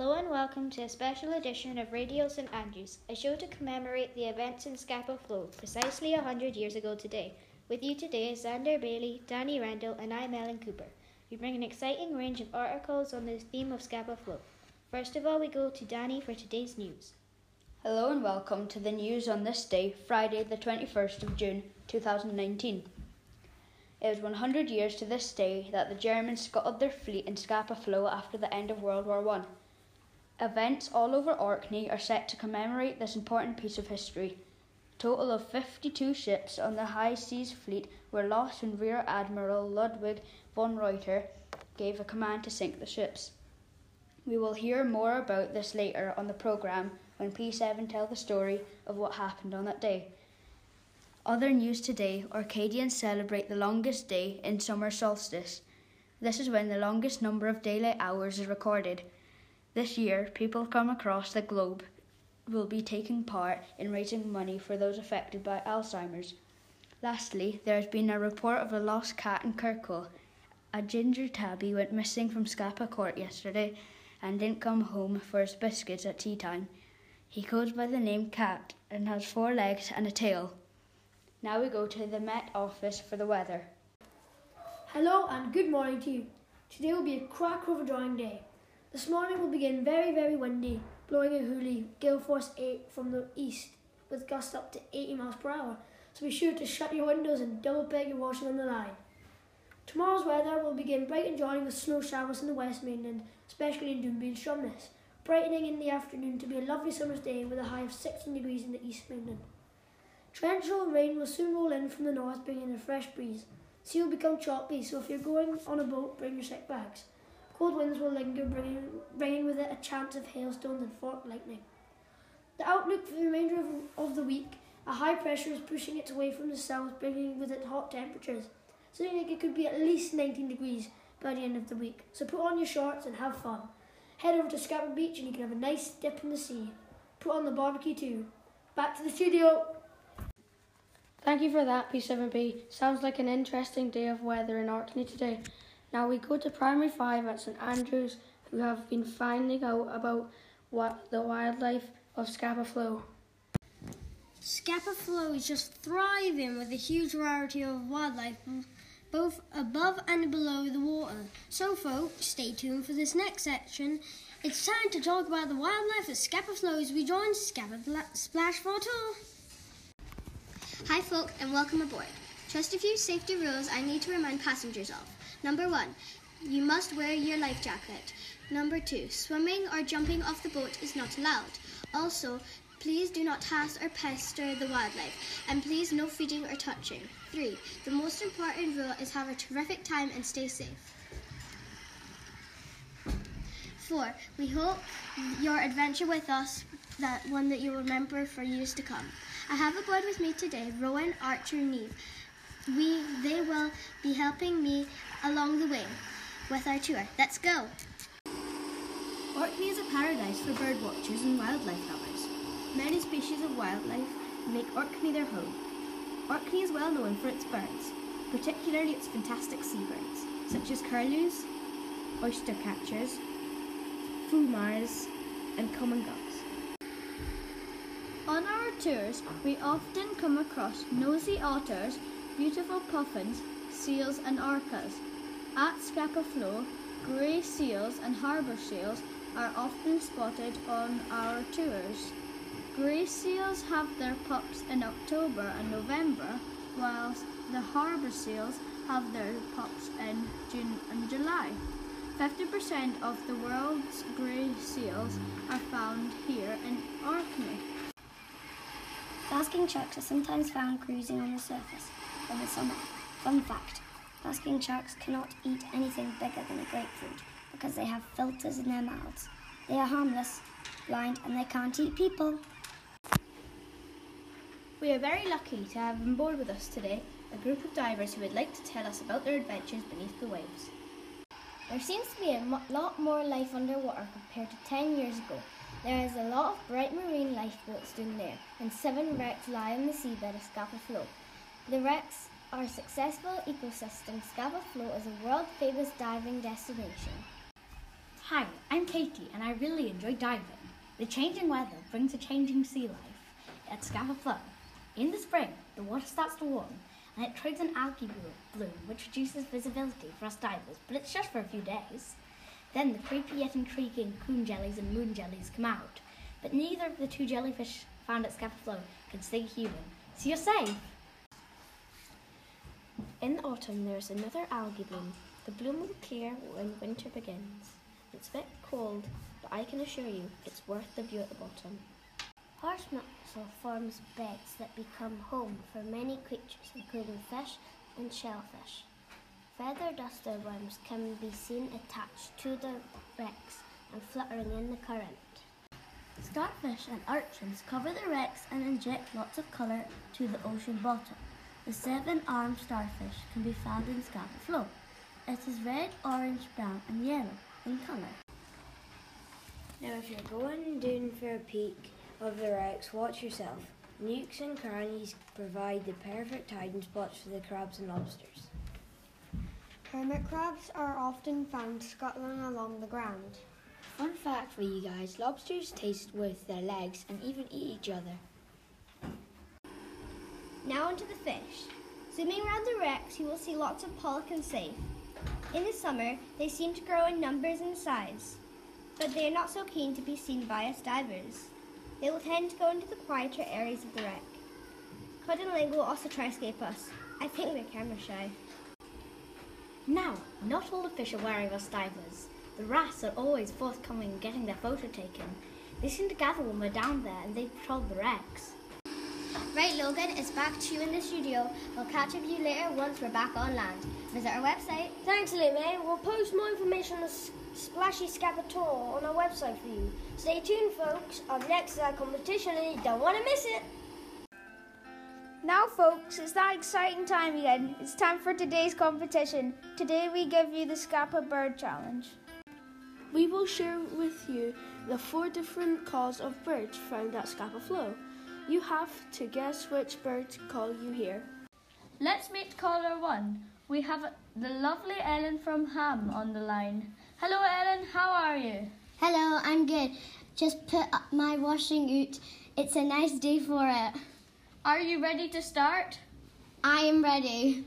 Hello and welcome to a special edition of Radio St Andrews, a show to commemorate the events in Scapa Flow precisely 100 years ago today. With you today is Xander Bailey, Danny Randall, and I'm Ellen Cooper. We bring an exciting range of articles on the theme of Scapa Flow. First of all, we go to Danny for today's news. Hello and welcome to the news on this day, Friday, the 21st of June 2019. It was 100 years to this day that the Germans scuttled their fleet in Scapa Flow after the end of World War One. Events all over Orkney are set to commemorate this important piece of history. A total of 52 ships on the High Seas Fleet were lost when Rear Admiral Ludwig von Reuter gave a command to sink the ships. We will hear more about this later on the programme when P7 tell the story of what happened on that day. Other news today Orcadians celebrate the longest day in summer solstice. This is when the longest number of daylight hours is recorded. This year, people from across the globe will be taking part in raising money for those affected by Alzheimer's. Lastly, there has been a report of a lost cat in Kirkwall. A ginger tabby went missing from Scapa Court yesterday and didn't come home for his biscuits at tea time. He goes by the name Cat and has four legs and a tail. Now we go to the Met office for the weather. Hello and good morning to you. Today will be a crack of a day. This morning will begin very, very windy, blowing a hoolie, gale force 8 from the east, with gusts up to 80 miles per hour. So be sure to shut your windows and double peg your washing on the line. Tomorrow's weather will begin bright and dry with snow showers in the West Mainland, especially in Dounby and Stromness, brightening in the afternoon to be a lovely summer's day with a high of 16 degrees in the East Mainland. Torrential rain will soon roll in from the north, bringing a fresh breeze. Sea will become choppy, so if you're going on a boat, bring your sick bags. Cold winds will linger, bringing, bringing with it a chance of hailstones and forked lightning. The outlook for the remainder of, of the week, a high pressure is pushing its way from the south, bringing with it hot temperatures. Something like it could be at least 19 degrees by the end of the week. So put on your shorts and have fun. Head over to Scapa Beach and you can have a nice dip in the sea. Put on the barbecue too. Back to the studio. Thank you for that, P7P. Sounds like an interesting day of weather in Orkney today. Now we go to Primary 5 at St Andrews, who have been finding out about what the wildlife of Scapa Flow. Scapa Flow is just thriving with a huge variety of wildlife, both above and below the water. So, folks, stay tuned for this next section. It's time to talk about the wildlife at Scapa Flow as we join Scapa Splash for a tour. Hi, folk, and welcome aboard. Just a few safety rules I need to remind passengers of. Number one, you must wear your life jacket. Number two, swimming or jumping off the boat is not allowed. Also, please do not harass or pester the wildlife, and please no feeding or touching. Three, the most important rule is have a terrific time and stay safe. Four, we hope your adventure with us that one that you will remember for years to come. I have aboard with me today Rowan, Archer, Neve. We, they will be helping me along the way with our tour. Let's go! Orkney is a paradise for bird watchers and wildlife lovers. Many species of wildlife make Orkney their home. Orkney is well known for its birds, particularly its fantastic seabirds, such as curlews, oyster catchers, fulmars, and common gulls. On our tours, we often come across nosy otters, beautiful puffins, seals and orcas. At Scapa Flow, grey seals and harbour seals are often spotted on our tours. Grey seals have their pups in October and November, whilst the harbour seals have their pups in June and July. 50% of the world's grey seals are found here in Orkney. Basking sharks are sometimes found cruising on the surface in the summer. Fun fact basking sharks cannot eat anything bigger than a grapefruit because they have filters in their mouths. They are harmless, blind, and they can't eat people. We are very lucky to have on board with us today a group of divers who would like to tell us about their adventures beneath the waves. There seems to be a lot more life underwater compared to 10 years ago. There is a lot of bright marine lifeboats down there, and seven wrecks lie on the seabed of Scapa Flow. The wrecks a successful ecosystem. Scapa Flow is a world famous diving destination. Hi, I'm Katie and I really enjoy diving. The changing weather brings a changing sea life at Scapa Flow. In the spring, the water starts to warm and it triggers an algae bloom which reduces visibility for us divers, but it's just for a few days. Then the creepy yet intriguing coon jellies and moon jellies come out, but neither of the two jellyfish found at Scapa Flow can sting a human, so you're safe. In the autumn, there is another algae bloom. The bloom will clear when winter begins. It's a bit cold, but I can assure you it's worth the view at the bottom. Horse mussel forms beds that become home for many creatures, including fish and shellfish. Feather duster worms can be seen attached to the wrecks and fluttering in the current. Starfish and urchins cover the wrecks and inject lots of colour to the ocean bottom. The seven-armed starfish can be found in Scapa Flow. It is red, orange, brown and yellow in colour. Now if you're going down for a peek of the wrecks, watch yourself. Nukes and crannies provide the perfect hiding spots for the crabs and lobsters. Hermit crabs are often found scuttling along the ground. Fun fact for you guys lobsters taste with their legs and even eat each other. Now onto the fish. Zooming around the wrecks, you will see lots of pollock and saithe. In the summer, they seem to grow in numbers and size, but they are not so keen to be seen by us divers. They will tend to go into the quieter areas of the wreck. Cod and ling will also try to escape us. I think they're camera shy. Now, not all the fish are wary of us divers. The wrasse are always forthcoming getting their photo taken. They seem to gather when we're down there and they patrol the wrecks. Right, Logan, it's back to you in the studio. We'll catch up with you later once we're back on land. Visit our website. Thanks, Lime. We'll post more information on the Splashy Scapa Tour on our website for you. Stay tuned, folks. Up next is our competition and you don't want to miss it. Now, folks, it's that exciting time again. It's time for today's competition. Today, we give you the Scapa Bird Challenge. We will share with you the four different calls of birds found at Scapa Flow. You have to guess which birds call you here. Let's meet caller one. We have the lovely Ellen from Ham on the line. Hello, Ellen. How are you? Hello, I'm good. Just put up my washing out. It's a nice day for it. Are you ready to start? I am ready.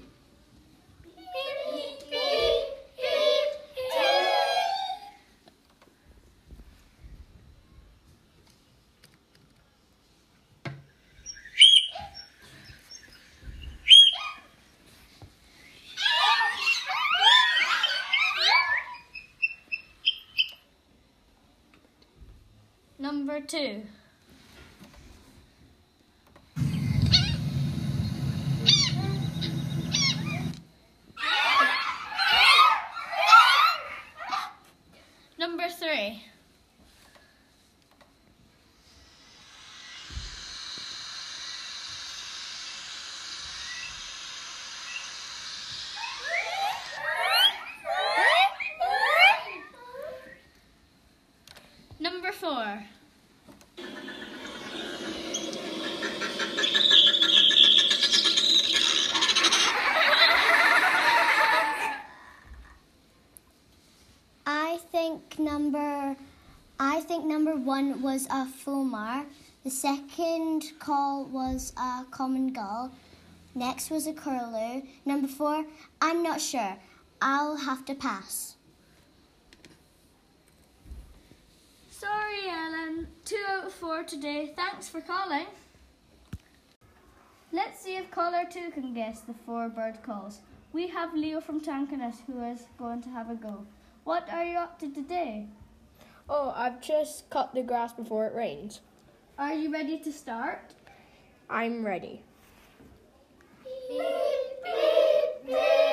Number two. Number three. Number four. I think number I think number one was a fulmar. The second call was a common gull. Next was a curlew. Number four, I'm not sure. I'll have to pass. Sorry, Ellen. Two out of four today. Thanks for calling. Let's see if caller two can guess the four bird calls. We have Leo from Tankerness who is going to have a go. What are you up to today? Oh, I've just cut the grass before it rains. Are you ready to start? I'm ready. Number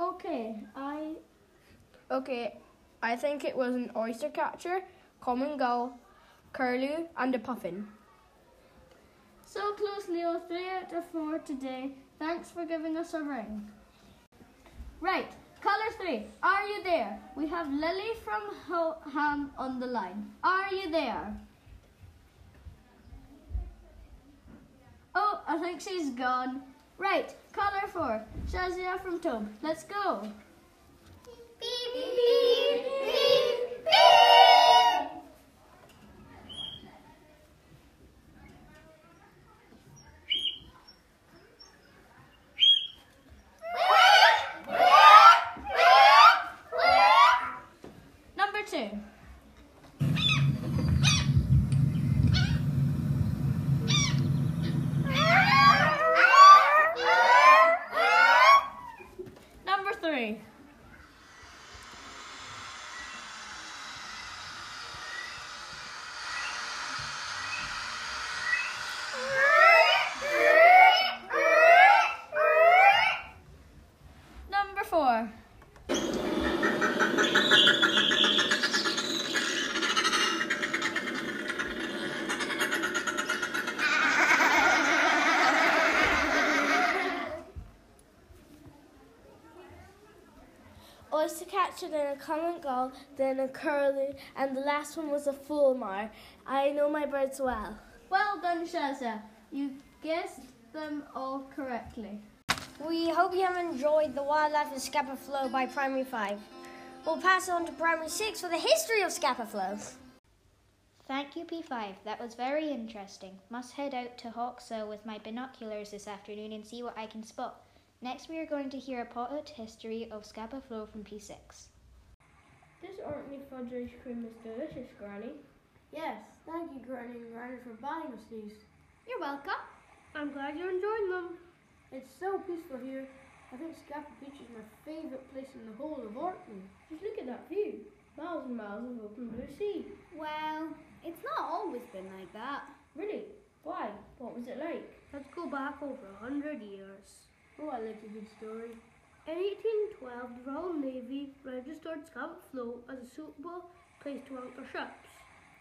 Okay, I. Okay, I think it was an oyster catcher, common gull, curlew, and a puffin. So close, Leo. Three out of four today. Thanks for giving us a ring. Right, colour three. Are you there? We have Lily from Ham on the line. Are you there? Oh, I think she's gone. Right, colour four. Shazia from Toab. Let's go. Number two. Number three. Number four. Oyster catcher, then a common gull, then a curlew, and the last one was a fulmar. I know my birds well. Well done, Shazia. You guessed them all correctly. We hope you have enjoyed the Wildlife in Scapa Flow by Primary 5. We'll pass on to Primary 6 for the history of Scapa Flow. Thank you, P5. That was very interesting. Must head out to Hawksell with my binoculars this afternoon and see what I can spot. Next, we are going to hear a potted history of Scapa Flow from P6. This Orkney fudge ice cream is delicious, Granny. Yes, thank you, Granny and Granny, for buying us these. You're welcome. I'm glad you're enjoying them. It's so peaceful here. I think Scapa Beach is my favourite place in the whole of Orkney. Just look at that view. Miles and miles of open blue sea. Well, it's not always been like that. Really? Why? What was it like? Let's go back over a hundred years. Oh, I like a good story. In 1812, the Royal Navy registered Scapa Flow as a suitable place to anchor ships.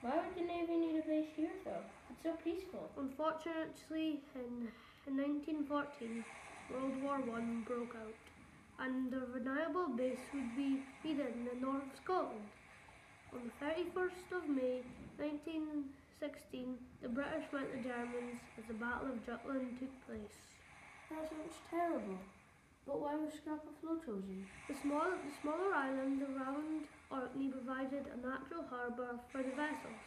Why would the Navy need a place here, though? It's so peaceful. Unfortunately, in, in 1914, World War One broke out, and the reliable base would be needed in the north of Scotland. On the 31st of May 1916, the British met the Germans as the Battle of Jutland took place. That sounds terrible. But why was Scapa Flow chosen? The, small, the smaller islands around Orkney provided a natural harbour for the vessels.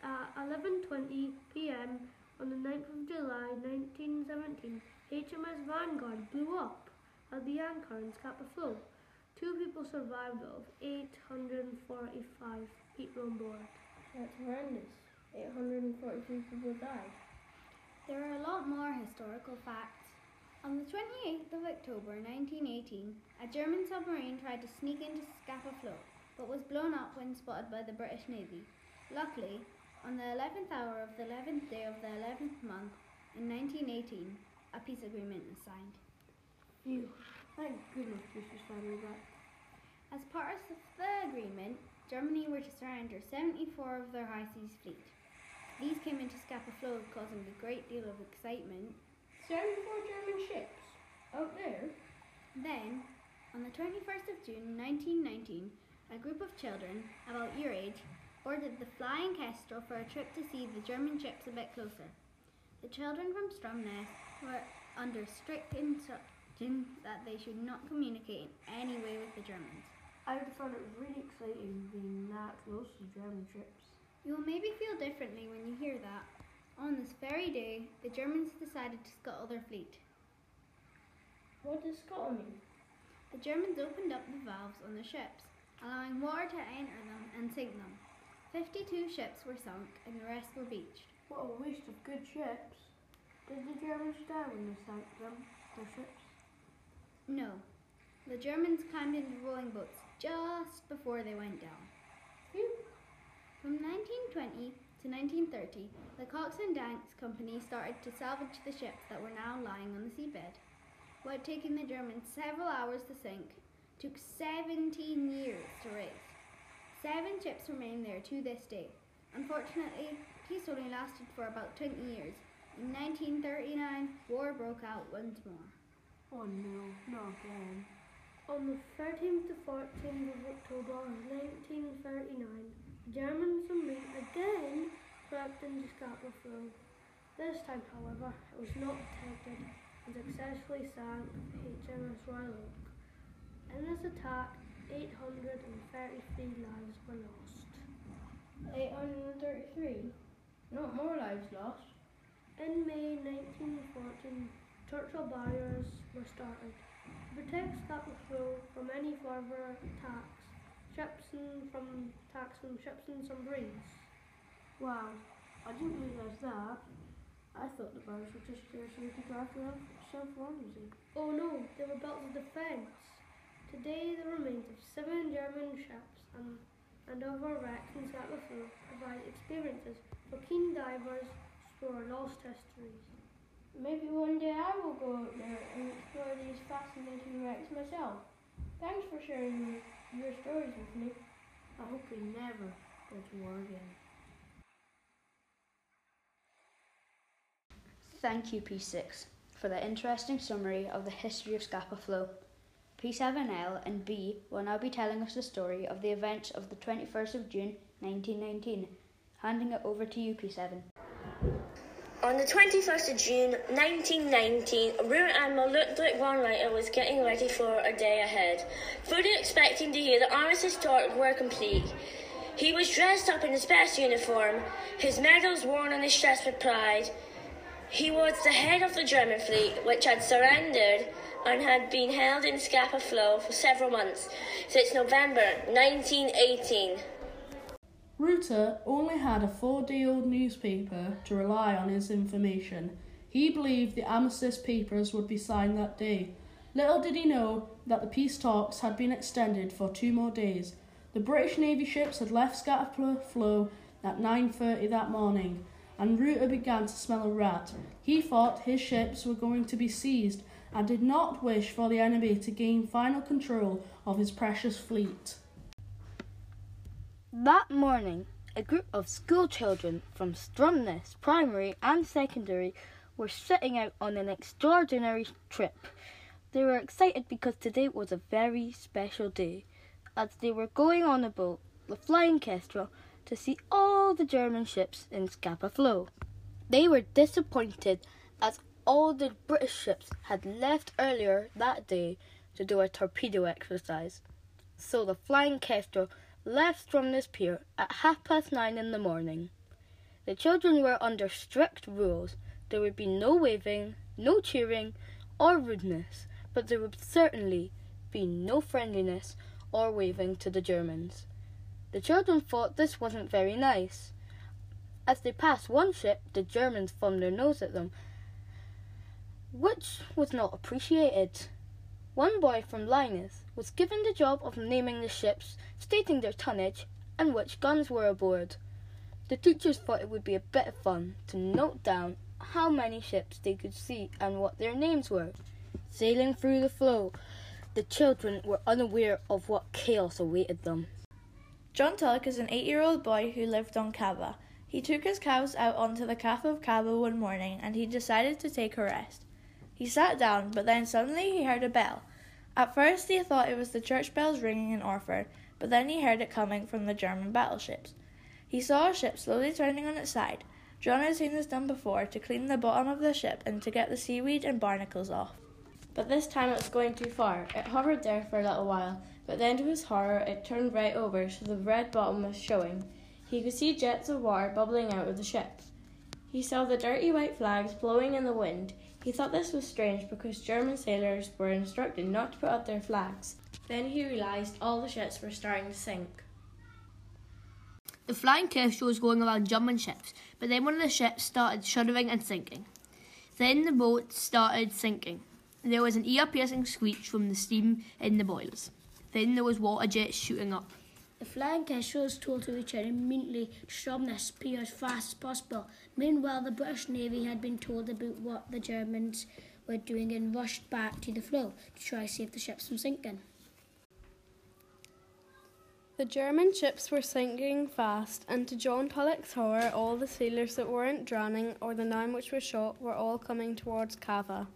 At 11.20 p.m. on the 9th of July 1917, HMS Vanguard blew up at the anchor in Scapa Flow. Two people survived of 845 people on board. That's horrendous. 843 people died. There are a lot more historical facts. On the 28th of October 1918, a German submarine tried to sneak into Scapa Flow, but was blown up when spotted by the British Navy. Luckily, on the 11th hour of the 11th day of the 11th month in 1918, a peace agreement was signed. Phew. Thank goodness this was finally back. As part of the agreement, Germany were to surrender 74 of their high seas fleet. These came into Scapa Flow, causing a great deal of excitement. 74 German ships? Out there? Then, on the 21st of June 1919, a group of children, about your age, boarded the Flying Kestrel for a trip to see the German ships a bit closer. The children from Stromness were under strict instructions that they should not communicate in any way with the Germans. I would have found it really exciting being that close to German ships. You will maybe feel differently when you hear that. On this very day, the Germans decided to scuttle their fleet. What does scuttle mean? The Germans opened up the valves on the ships, allowing water to enter them and sink them. 52 ships were sunk and the rest were beached. What a waste of good ships. Did the Germans die when they sank them, their ships? No. The Germans climbed into rowing boats just before they went down. From 1920 to 1930, the Cox and Danks Company started to salvage the ships that were now lying on the seabed. What taken the Germans several hours to sink took 17 years to raise. Seven ships remain there to this day. Unfortunately, peace only lasted for about 20 years. In 1939, war broke out once more. Oh no, not again. On the 13th to 14th of October 1939, the German submarine again crept into Scapa Flow. This time, however, it was not detected and successfully sank the HMS Royal Oak. In this attack, 833 lives were lost. 833? Not more lives lost. In May 1914, Churchill barriers were started to protect Scapa from any further attacks, ships and from attacks from ships and submarines. Wow, I didn't realise that. I thought the barriers were just there so we could draft South Ronaldsay. Oh no, they were built as defence. Today, the remains of seven German ships and, and other wrecks in Flow provide experiences for keen divers to explore lost histories. Maybe one day I will go out there and explore these fascinating wrecks myself. Thanks for sharing your, your stories with me. I hope we never go to war again. Thank you, P6, for the interesting summary of the history of Scapa Flow. P7L and B will now be telling us the story of the events of the 21st of June 1919. Handing it over to you, P7. On the 21st of June 1919, Rear Admiral Ludwig von Reuter was getting ready for a day ahead, fully expecting to hear the armistice talks were complete. He was dressed up in his best uniform, his medals worn on his chest with pride. He was the head of the German fleet, which had surrendered and had been held in Scapa Flow for several months, since November 1918. Reuter only had a four day old newspaper to rely on his information. He believed the armistice papers would be signed that day. Little did he know that the peace talks had been extended for two more days. The British Navy ships had left Scapa Flow at 9.30 that morning, and Reuter began to smell a rat. He thought his ships were going to be seized and did not wish for the enemy to gain final control of his precious fleet. That morning, a group of school children from Stromness Primary and Secondary were setting out on an extraordinary trip. They were excited because today was a very special day, as they were going on a boat, the Flying Kestrel, to see all the German ships in Scapa Flow. They were disappointed as all the British ships had left earlier that day to do a torpedo exercise. So the Flying Kestrel left from this pier at half past nine in the morning. The children were under strict rules. There would be no waving, no cheering, or rudeness, but there would certainly be no friendliness or waving to the Germans. The children thought this wasn't very nice. As they passed one ship, the Germans thumbed their nose at them, which was not appreciated. One boy from Lyness was given the job of naming the ships, stating their tonnage, and which guns were aboard. The teachers thought it would be a bit of fun to note down how many ships they could see and what their names were. Sailing through the flow, the children were unaware of what chaos awaited them. John Tulloch is an eight year old boy who lived on Cava. He took his cows out onto the calf of Cava one morning and he decided to take a rest. He sat down, but then suddenly he heard a bell. At first he thought it was the church bells ringing in Orphir, but then he heard it coming from the German battleships. He saw a ship slowly turning on its side. John had seen this done before to clean the bottom of the ship and to get the seaweed and barnacles off. But this time it was going too far. It hovered there for a little while, but then to his horror it turned right over so the red bottom was showing. He could see jets of water bubbling out of the ship. He saw the dirty white flags blowing in the wind. He thought this was strange because German sailors were instructed not to put up their flags. Then he realized all the ships were starting to sink. The flying kestrel was going around German ships, but then one of the ships started shuddering and sinking. Then the boat started sinking. There was an ear-piercing screech from the steam in the boilers. Then there was water jets shooting up. The flying kestrel was told to return immediately to Stromness spear as fast as possible. Meanwhile, the British Navy had been told about what the Germans were doing and rushed back to the flow to try to save the ships from sinking. The German ships were sinking fast, and to John Tulloch's horror, all the sailors that weren't drowning or the nine which were shot were all coming towards Cava.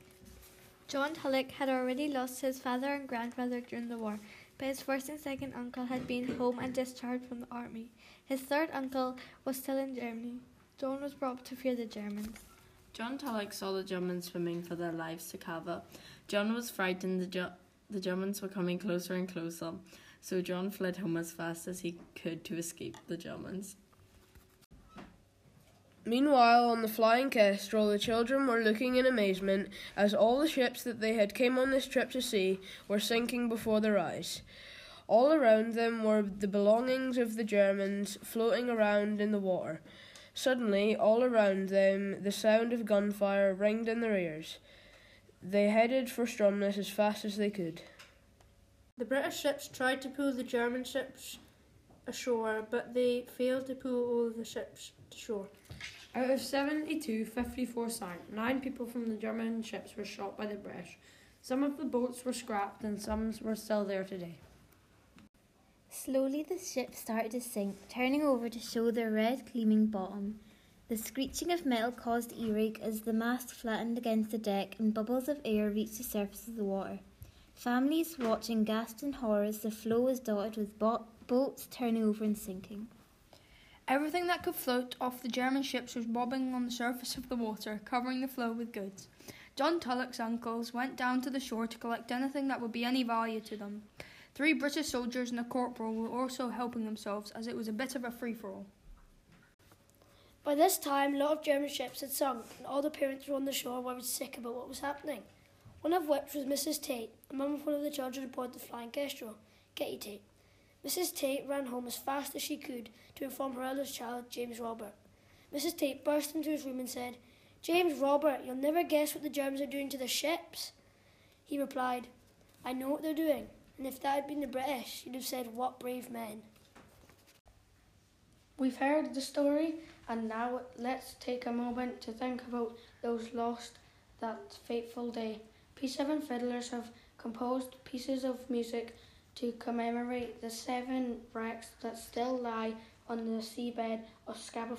John Tulloch had already lost his father and grandfather during the war, but his first and second uncle had been home and discharged from the army. His third uncle was still in Germany. John was brought up to fear the Germans. John Tulloch saw the Germans swimming for their lives to Cava. John was frightened the, Ge- the Germans were coming closer and closer, so John fled home as fast as he could to escape the Germans. Meanwhile, on the flying kestrel, the children were looking in amazement as all the ships that they had came on this trip to see were sinking before their eyes. All around them were the belongings of the Germans floating around in the water. Suddenly, all around them, the sound of gunfire ringed in their ears. They headed for Stromness as fast as they could. The British ships tried to pull the German ships ashore, but they failed to pull all of the ships to shore. Out of 72, 54 sank. Nine people from the German ships were shot by the British. Some of the boats were scrapped and some were still there today. Slowly the ship started to sink, turning over to show their red gleaming bottom. The screeching of metal caused earache as the mast flattened against the deck and bubbles of air reached the surface of the water. Families watching gasped in horror as the flow was dotted with bo- boats turning over and sinking. Everything that could float off the German ships was bobbing on the surface of the water, covering the flow with goods. John Tulloch's uncles went down to the shore to collect anything that would be any value to them. Three British soldiers and a corporal were also helping themselves, as it was a bit of a free for all. By this time, a lot of German ships had sunk, and all the parents were on the shore worried sick about what was happening. One of which was Mrs. Tate, a mum of one of the children aboard the Flying Kestrel, Kitty Tate. Mrs. Tate ran home as fast as she could to inform her eldest child, James Robert. Mrs. Tate burst into his room and said, James Robert, you'll never guess what the Germans are doing to the ships. He replied, I know what they're doing, and if that had been the British, you'd have said, What brave men. We've heard the story, and now let's take a moment to think about those lost that fateful day. P7 fiddlers have composed pieces of music to commemorate the seven wrecks that still lie on the seabed of Scapa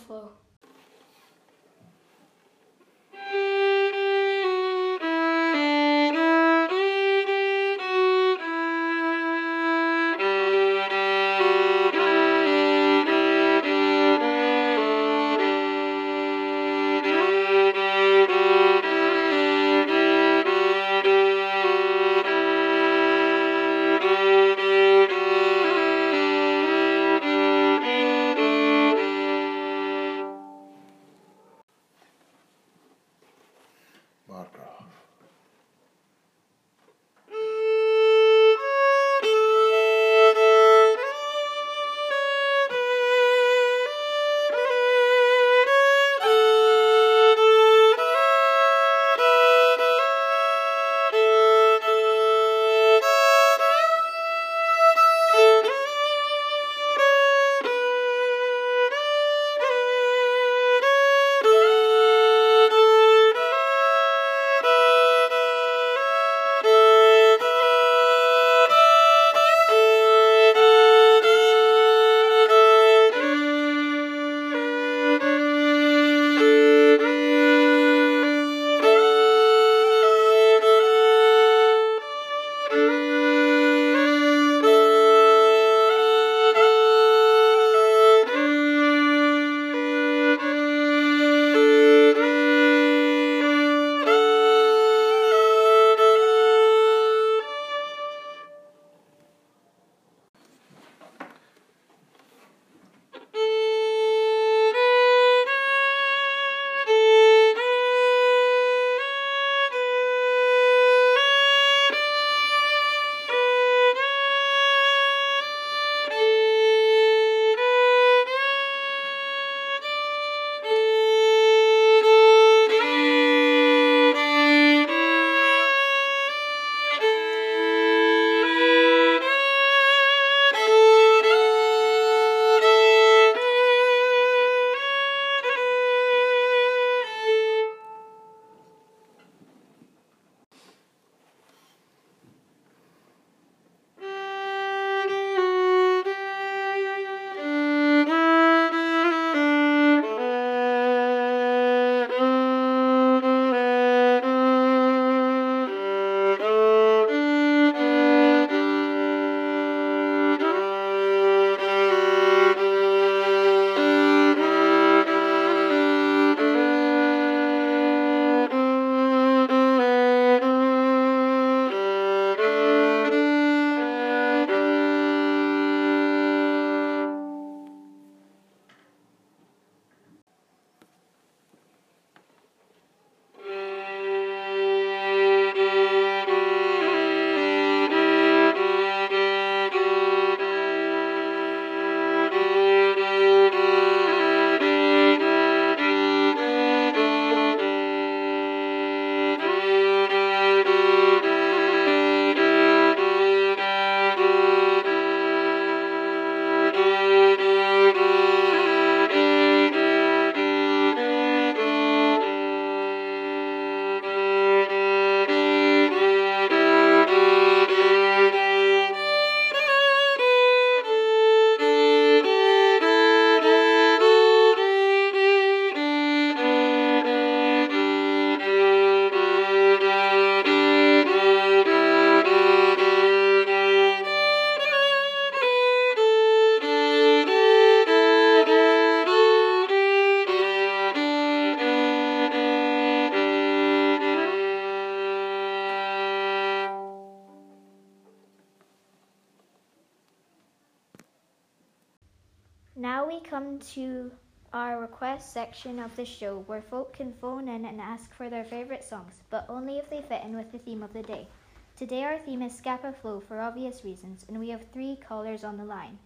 section of the show where folk can phone in and ask for their favourite songs, but only if they fit in with the theme of the day. Today our theme is Scapa Flow for obvious reasons, and we have three callers on the line.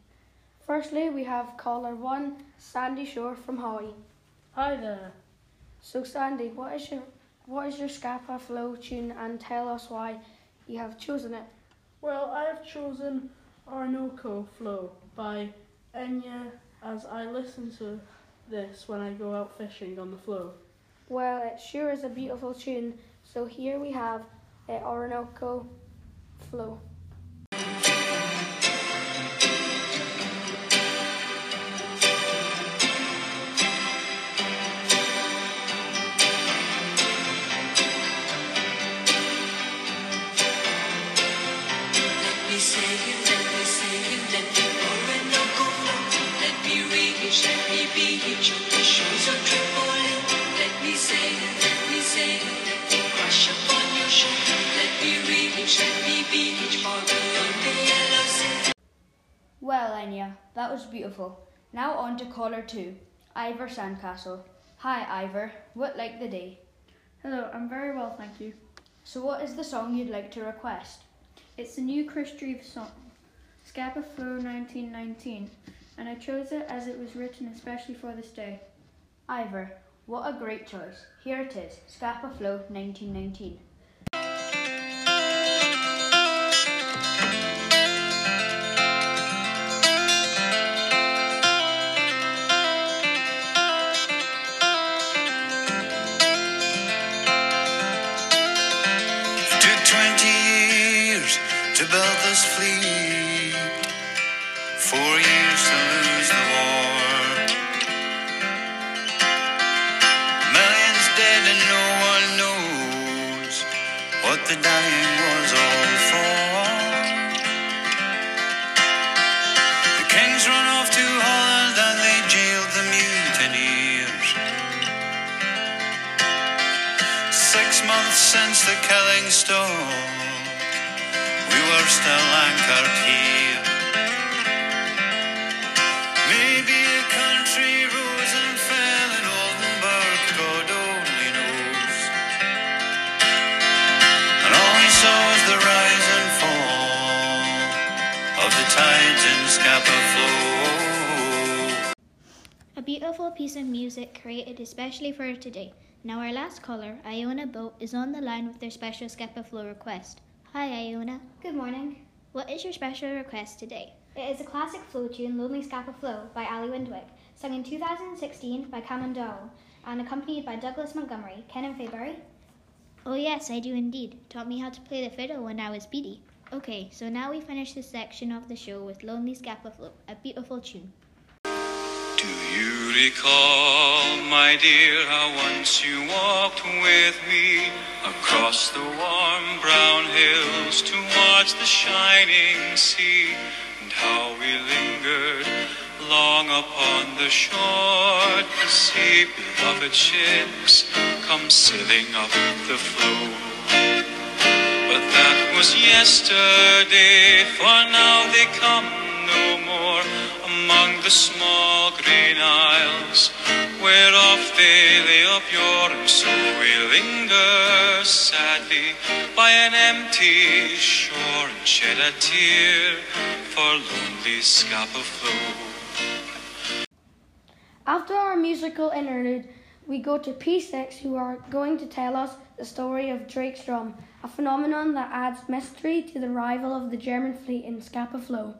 Firstly, we have caller one, Sandy Shore from Hawaii. Hi there. So, Sandy, what is your what is your Scapa Flow tune, and tell us why you have chosen it? Well, I have chosen Orinoco Flow by Enya as I listen to this when I go out fishing on the flow. Well, it sure is a beautiful tune. So here we have uh, Orinoco Flow. That was beautiful. Now on to caller two, Ivor Sandcastle. Hi, Ivor. What like the day? Hello, I'm very well, thank you. So, what is the song you'd like to request? It's the new Chris Drever song, Scapa Flow 1919, and I chose it as it was written especially for this day. Ivor, what a great choice. Here it is, Scapa Flow 1919. To build this fleet, piece of music created especially for today. Now our last caller, Iona Boat, is on the line with their special Scapa Flow request. Hi Iona. Good morning. What is your special request today? It is a classic flow tune, Lonely Scapa Flow, by Allie Windwick, sung in 2016 by Cameron Dowell, and accompanied by Douglas Montgomery, Ken and Fayberry. Oh yes, I do indeed. Taught me how to play the fiddle when I was beady. Okay, so now we finish this section of the show with Lonely Scapa Flow, a beautiful tune. Do you recall, my dear, how once you walked with me across the warm brown hills to watch the shining sea, and how we lingered long upon the shore to see beloved ships come sailing up the flow? But that was yesterday, for now they come no more among the small green isles whereof they lay up yore, so we linger sadly by an empty shore and shed a tear for lonely Scapa Flow. After our musical interlude, we go to P6, who are going to tell us the story of Drake's Drum, a phenomenon that adds mystery to the arrival of the German fleet in Scapa Flow.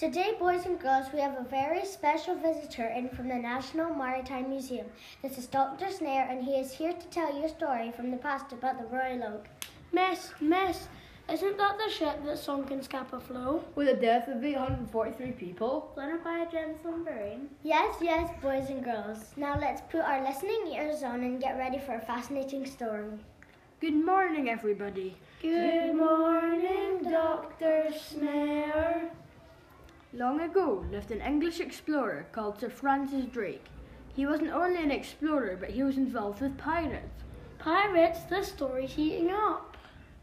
Today, boys and girls, we have a very special visitor in from the National Maritime Museum. This is Dr. Snare, and he is here to tell you a story from the past about the Royal Oak. Miss, miss, isn't that the ship that sunk in Scapa Flow? With a death of 843 people? Blown by a Gem submarine? Yes, yes, boys and girls. Now let's put our listening ears on and get ready for a fascinating story. Good morning, everybody. Good morning, Dr. Snare. Long ago lived an English explorer called Sir Francis Drake. He wasn't only an explorer, but he was involved with pirates. Pirates, this story's heating up.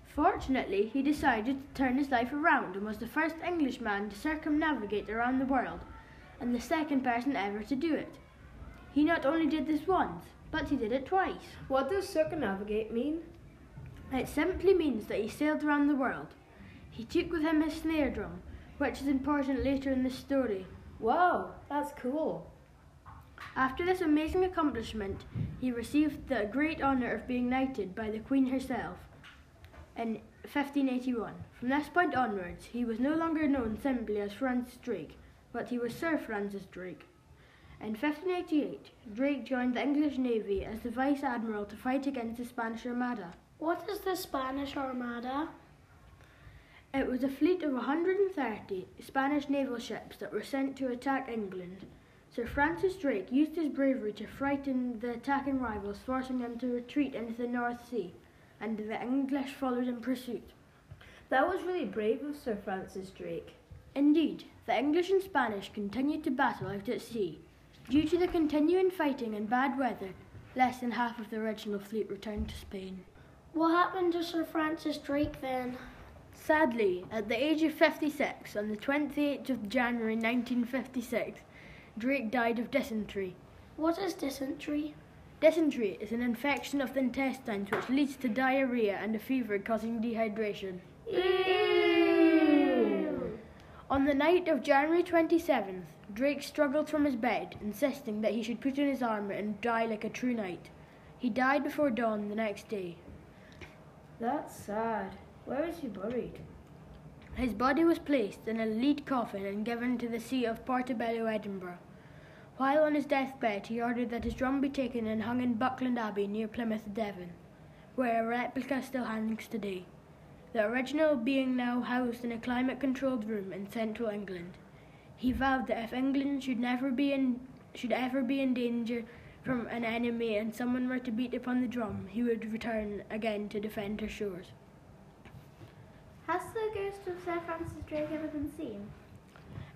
Fortunately, he decided to turn his life around and was the first Englishman to circumnavigate around the world, and the second person ever to do it. He not only did this once, but he did it twice. What does circumnavigate mean? It simply means that he sailed around the world. He took with him his snare drum, which is important later in the story. Wow, that's cool. After this amazing accomplishment, he received the great honour of being knighted by the Queen herself in 1581. From this point onwards, he was no longer known simply as Francis Drake, but he was Sir Francis Drake. In 1588, Drake joined the English Navy as the Vice Admiral to fight against the Spanish Armada. What is the Spanish Armada? It was a fleet of 130 Spanish naval ships that were sent to attack England. Sir Francis Drake used his bravery to frighten the attacking rivals, forcing them to retreat into the North Sea, and the English followed in pursuit. That was really brave of Sir Francis Drake. Indeed, the English and Spanish continued to battle out at sea. Due to the continuing fighting and bad weather, less than half of the original fleet returned to Spain. What happened to Sir Francis Drake then? Sadly, at the age of 56, on the 28th of January 1956, Drake died of dysentery. What is dysentery? Dysentery is an infection of the intestines which leads to diarrhea and a fever causing dehydration. On the night of January 27th, Drake struggled from his bed, insisting that he should put on his armour and die like a true knight. He died before dawn the next day. That's sad. Where is he buried? His body was placed in a lead coffin and given to the sea of Portobello, Edinburgh. While on his deathbed, he ordered that his drum be taken and hung in Buckland Abbey near Plymouth, Devon, where a replica still hangs today. The original being now housed in a climate controlled room in central England. He vowed that if England should never be in should ever be in danger from an enemy and someone were to beat upon the drum, he would return again to defend her shores. Ghost of Sir Francis Drake ever been seen?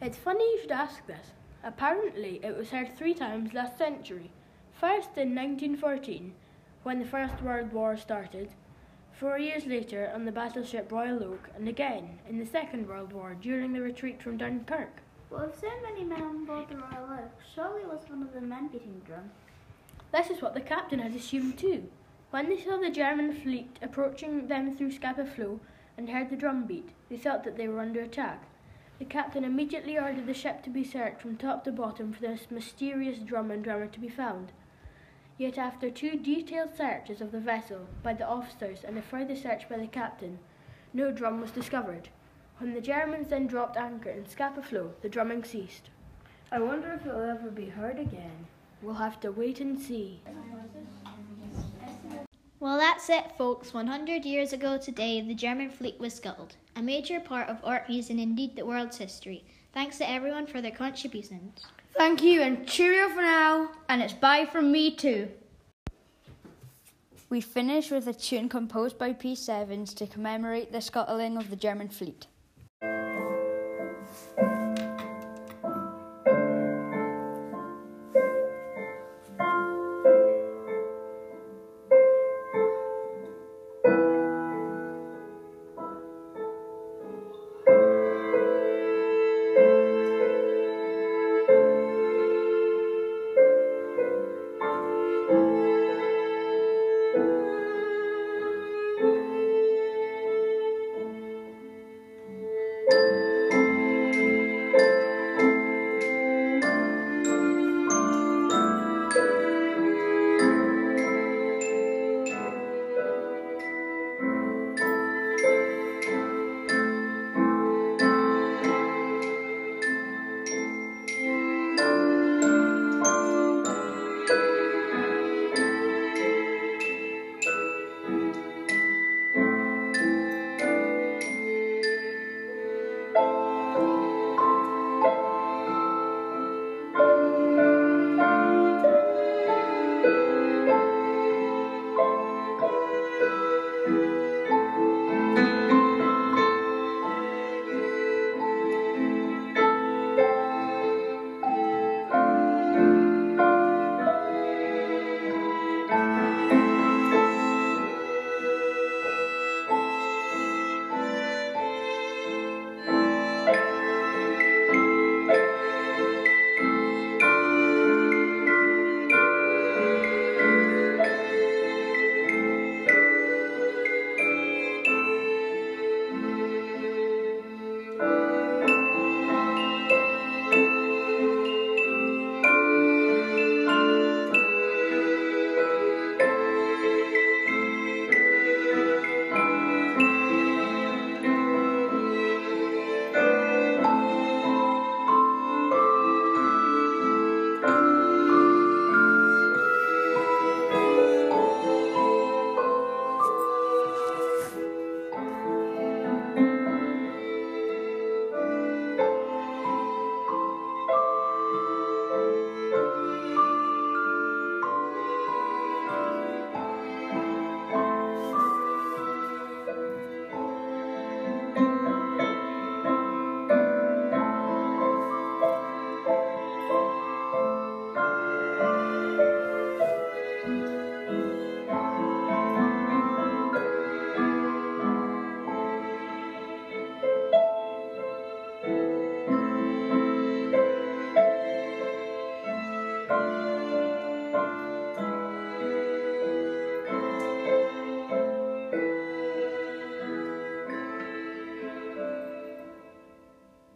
It's funny you should ask this. Apparently, it was heard three times last century. First in 1914, when the First World War started, four years later on the battleship Royal Oak, and again in the Second World War during the retreat from Dunkirk. Well, if so many men on board the Royal Oak, surely it was one of the men beating the drum. This is what the captain had assumed too. When they saw the German fleet approaching them through Scapa Flow and heard the drum beat, they thought that they were under attack. The captain immediately ordered the ship to be searched from top to bottom for this mysterious drum and drummer to be found. Yet after two detailed searches of the vessel by the officers and a further search by the captain, no drum was discovered. When the Germans then dropped anchor in Scapa Flow, the drumming ceased. I wonder if it'll ever be heard again. We'll have to wait and see. Well, that's it, folks. 100 years ago today, the German fleet was scuttled, a major part of Orkney's and indeed the world's history. Thanks to everyone for their contributions. Thank you and cheerio for now. And it's bye from me too. We finish with a tune composed by P7s to commemorate the scuttling of the German fleet.